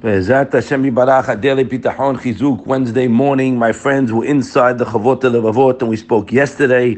Be'ezat Hashem Yibarach Adeli Pitachon Chizuk Wednesday morning. My friends were inside the Chavot Levavot, and we spoke yesterday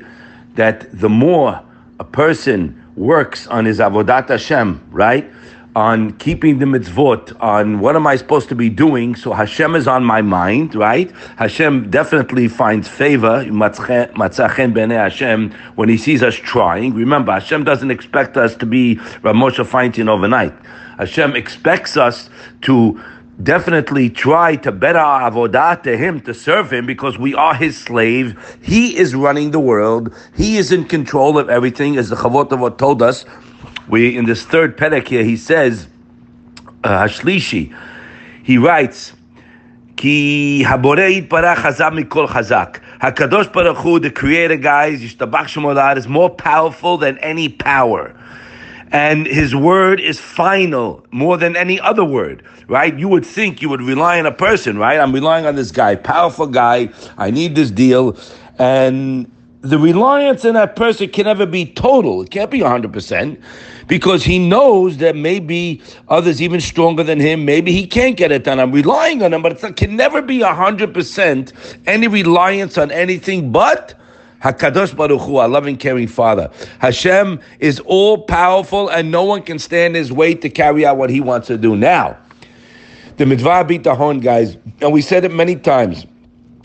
that the more a person works on his Avodat Hashem, right, on keeping the mitzvot, on what am I supposed to be doing, so Hashem is on my mind, right? Hashem definitely finds favor, Matzachen B'nei Hashem, when He sees us trying. Remember, Hashem doesn't expect us to be Rav Moshe Feinstein overnight. Hashem expects us to definitely try to better our avodah to Him, to serve Him, because we are His slave. He is running the world. He is in control of everything, as the Chavot Avot told us. We in this third perek here, he says, uh, Hashlishi, he writes, Ki parach chazak mikol chazak. Hakadosh Baruch Hu, the Creator, guys, Yishtabach Shemolad, is more powerful than any power and his word is final more than any other word, right? You would think you would rely on a person, right? I'm relying on this guy, powerful guy. I need this deal. And the reliance on that person can never be total. It can't be 100% because he knows that maybe others even stronger than him, maybe he can't get it done. I'm relying on him, but it can never be 100% any reliance on anything but Hakadosh Baruch Hu, our loving, caring Father. Hashem is all powerful, and no one can stand his weight to carry out what He wants to do. Now, the mitzvah bitahon, guys, and we said it many times.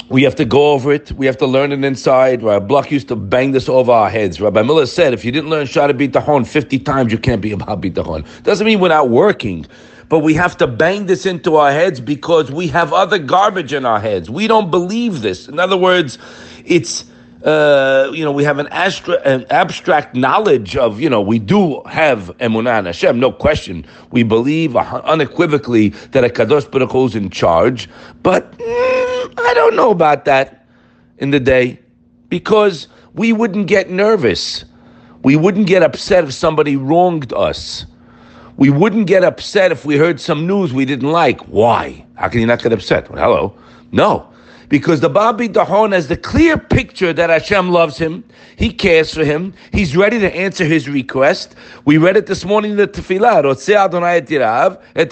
We have to go over it. We have to learn it inside. Rabbi Block used to bang this over our heads. Rabbi Miller said, if you didn't learn Shara Bitahon 50 times, you can't be about Bitahon. Doesn't mean we're not working, but we have to bang this into our heads because we have other garbage in our heads. We don't believe this. In other words, it's uh, you know, we have an, astra- an, abstract knowledge of, you know, we do have emunah and Hashem, no question. We believe unequivocally that a Kadosh Baruch Hu is in charge, but mm, I don't know about that in the day because we wouldn't get nervous. We wouldn't get upset if somebody wronged us. We wouldn't get upset if we heard some news we didn't like. Why? How can you not get upset? Well, hello. No because the Baal Bitachon has the clear picture that Hashem loves him, He cares for him, He's ready to answer his request. We read it this morning in the Tefillah, Adonai et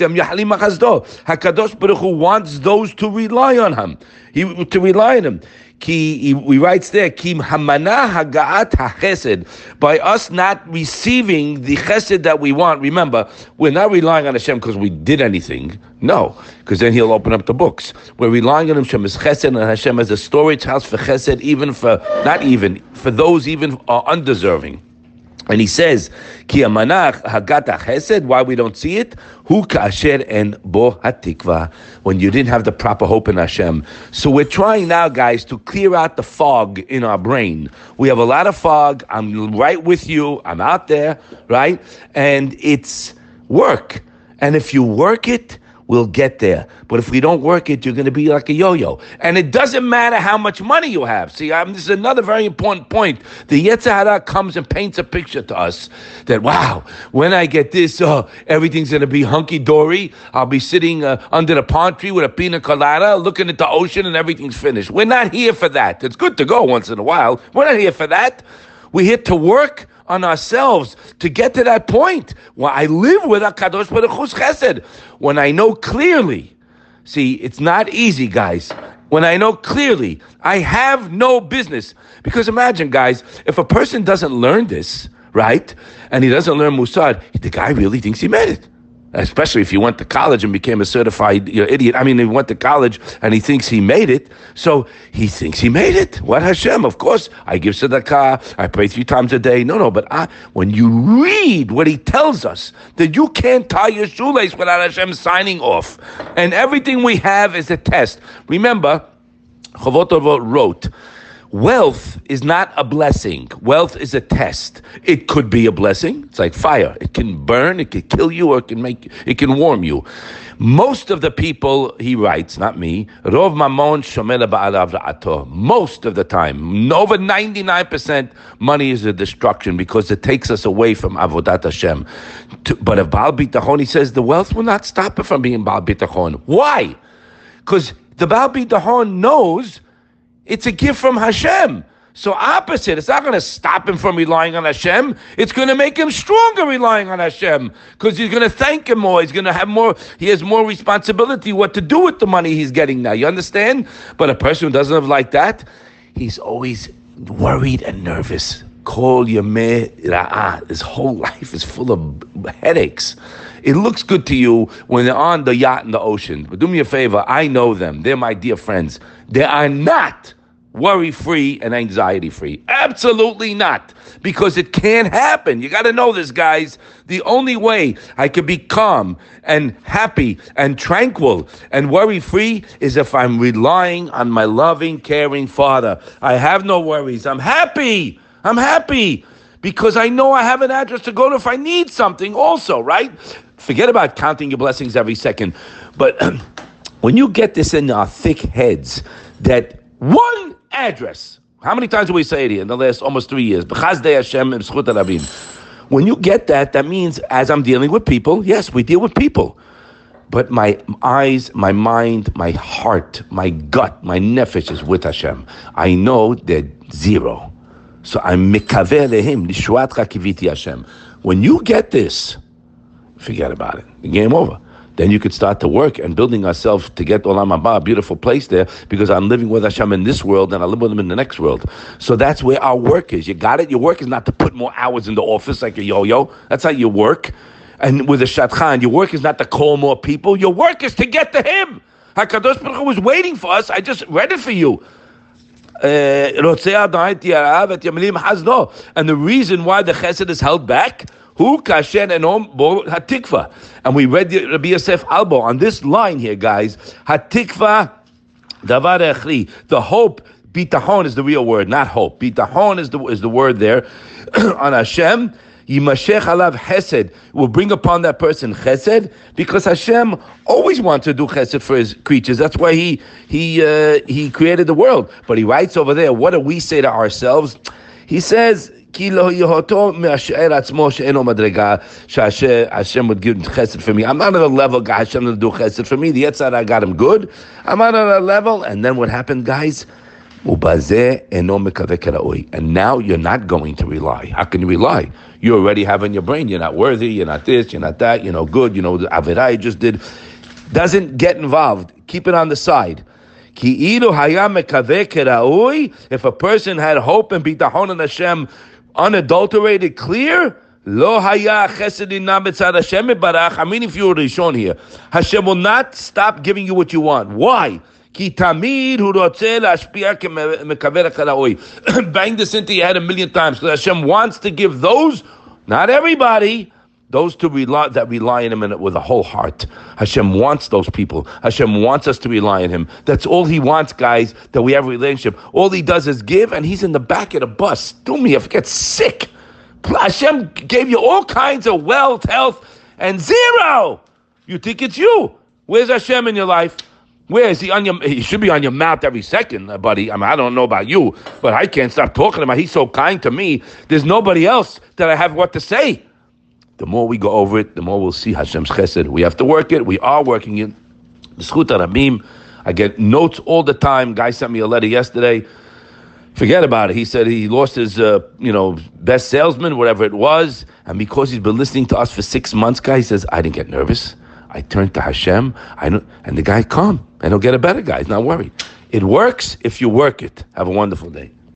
Hakadosh Baruch Hu wants those to rely on Him, he, to rely on Him. Ki, we writes there, Kim hamana hagaat hachesed. By us not receiving the chesed that we want, remember, we're not relying on Hashem because we did anything. No, because then He'll open up the books. We're relying on Hashem as chesed, and Hashem as a storage house for chesed, even for, not even, for those even are undeserving. And he says, Ki amanach hagata chesed, why we don't see it? Hu kasher en bo hatikva, when you didn't have the proper hope in Hashem. So we're trying now, guys, to clear out the fog in our brain. We have a lot of fog. I'm right with you. I'm out there, right? And it's work. And if you work it, we'll get there. But if we don't work it, you're going to be like a yo-yo. And it doesn't matter how much money you have. See, um, this is another very important point. The Yetzirah comes and paints a picture to us that, wow, when I get this, uh, everything's going to be hunky-dory. I'll be sitting uh, under the palm tree with a pina colada, looking at the ocean, and everything's finished. We're not here for that. It's good to go once in a while. We're not here for that. We're here to work on ourselves to get to that point. Well, I live with a Kadosh Baruch Hu's chesed. When I know clearly, see, it's not easy, guys. When I know clearly, I have no business. Because imagine, guys, if a person doesn't learn this, right, and he doesn't learn Mussar, the guy really thinks he made it especially if he went to college and became a certified you know, idiot. I mean, he went to college and he thinks he made it, so he thinks he made it. What Hashem? Of course, I give tzedakah, I pray three times a day. No, no, but I, when you read what he tells us, that you can't tie your shoelace without Hashem signing off, and everything we have is a test. Remember, Chavot wrote Wealth is not a blessing. Wealth is a test. It could be a blessing. It's like fire. It can burn, it can kill you, or it can make it can warm you. Most of the people, he writes, not me, Rov Mamon Most of the time, over 99% money is a destruction because it takes us away from Avodat Hashem. But if Baal Bitachon, he says the wealth will not stop it from being Baal Bitachon. Why? Because the Baal Bitachon knows it's a gift from Hashem. So opposite, it's not going to stop him from relying on Hashem. It's going to make him stronger relying on Hashem because he's going to thank him more. He's going to have more. He has more responsibility what to do with the money he's getting now. You understand? But a person who doesn't have like that, he's always worried and nervous. Call Yameh Ra'ah. His whole life is full of headaches. It looks good to you when they're on the yacht in the ocean. But do me a favor, I know them. They're my dear friends. They are not worry free and anxiety free. Absolutely not. Because it can't happen. You got to know this, guys. The only way I can be calm and happy and tranquil and worry free is if I'm relying on my loving, caring Father. I have no worries. I'm happy. I'm happy because I know I have an address to go to if I need something, also, right? Forget about counting your blessings every second. But when you get this in our thick heads, that one address. How many times do we say it here in the last almost three years? When you get that, that means as I'm dealing with people, yes, we deal with people. But my eyes, my mind, my heart, my gut, my nefesh is with Hashem. I know they're zero. So I'm mikaver lehim, lishuat kiviti Hashem. When you get this, forget about it. The game over then you could start to work and building ourselves to get Olam Haba, a beautiful place there, because I'm living with Hashem in this world and I live with Him in the next world. So that's where our work is. You got it? Your work is not to put more hours in the office like a yo-yo. That's how your work. And with a Shadchan, your work is not to call more people. Your work is to get to Him. HaKadosh Baruch Hu was waiting for us. I just read it for you. Uh, and the reason why the chesed is held back who kashen enom bo hatikva. And we read Rabbi Yosef Albo on this line here, guys. Hatikva davar echri. The hope, bitahon is the real word, not hope. Bitahon is the is the word there on Hashem. Yimashech alav chesed will bring upon that person chesed because Hashem always wants to do chesed for his creatures. That's why he he uh, he created the world. But he writes over there, what do we say to ourselves? He says, Hashem would give chesed for me. I'm not at a level, Hashem to do chesed for me. The Yetzirah got him good. I'm not at a level. And then what happened, guys? And now you're not going to rely. How can you rely? You already have in your brain, you're not worthy, you're not this, you're not that, you're no good, you know, the Avirah just did. Doesn't get involved. Keep it on the side. If a person had hope and bitachon in Hashem unadulterated, clear, Lo Hashem. I mean, if you're Rishon here, Hashem will not stop giving you what you want. Why? Ki. Bang this into your head a million times because Hashem wants to give those, not everybody, those to rely, that rely on Him with a whole heart. Hashem wants those people. Hashem wants us to rely on Him. That's all He wants, guys, that we have a relationship. All He does is give, and He's in the back of the bus. Do me, if get sick. Hashem gave you all kinds of wealth, health, and zero. You think it's you. Where's Hashem in your life? Where is he on your? He should be on your mouth every second, uh, buddy. I mean, I don't know about you, but I can't stop talking about. He's so kind to me. There's nobody else that I have what to say. The more we go over it, the more we'll see Hashem's chesed. We have to work it. We are working it. The Rabim. I get notes all the time. Guy sent me a letter yesterday. Forget about it. He said he lost his, uh, you know, best salesman, whatever it was, and because he's been listening to us for six months, guy, he says I didn't get nervous. I turned to Hashem. I don't, and the guy calm, and he'll get a better guy. He's not worried. It works if you work it. Have a wonderful day.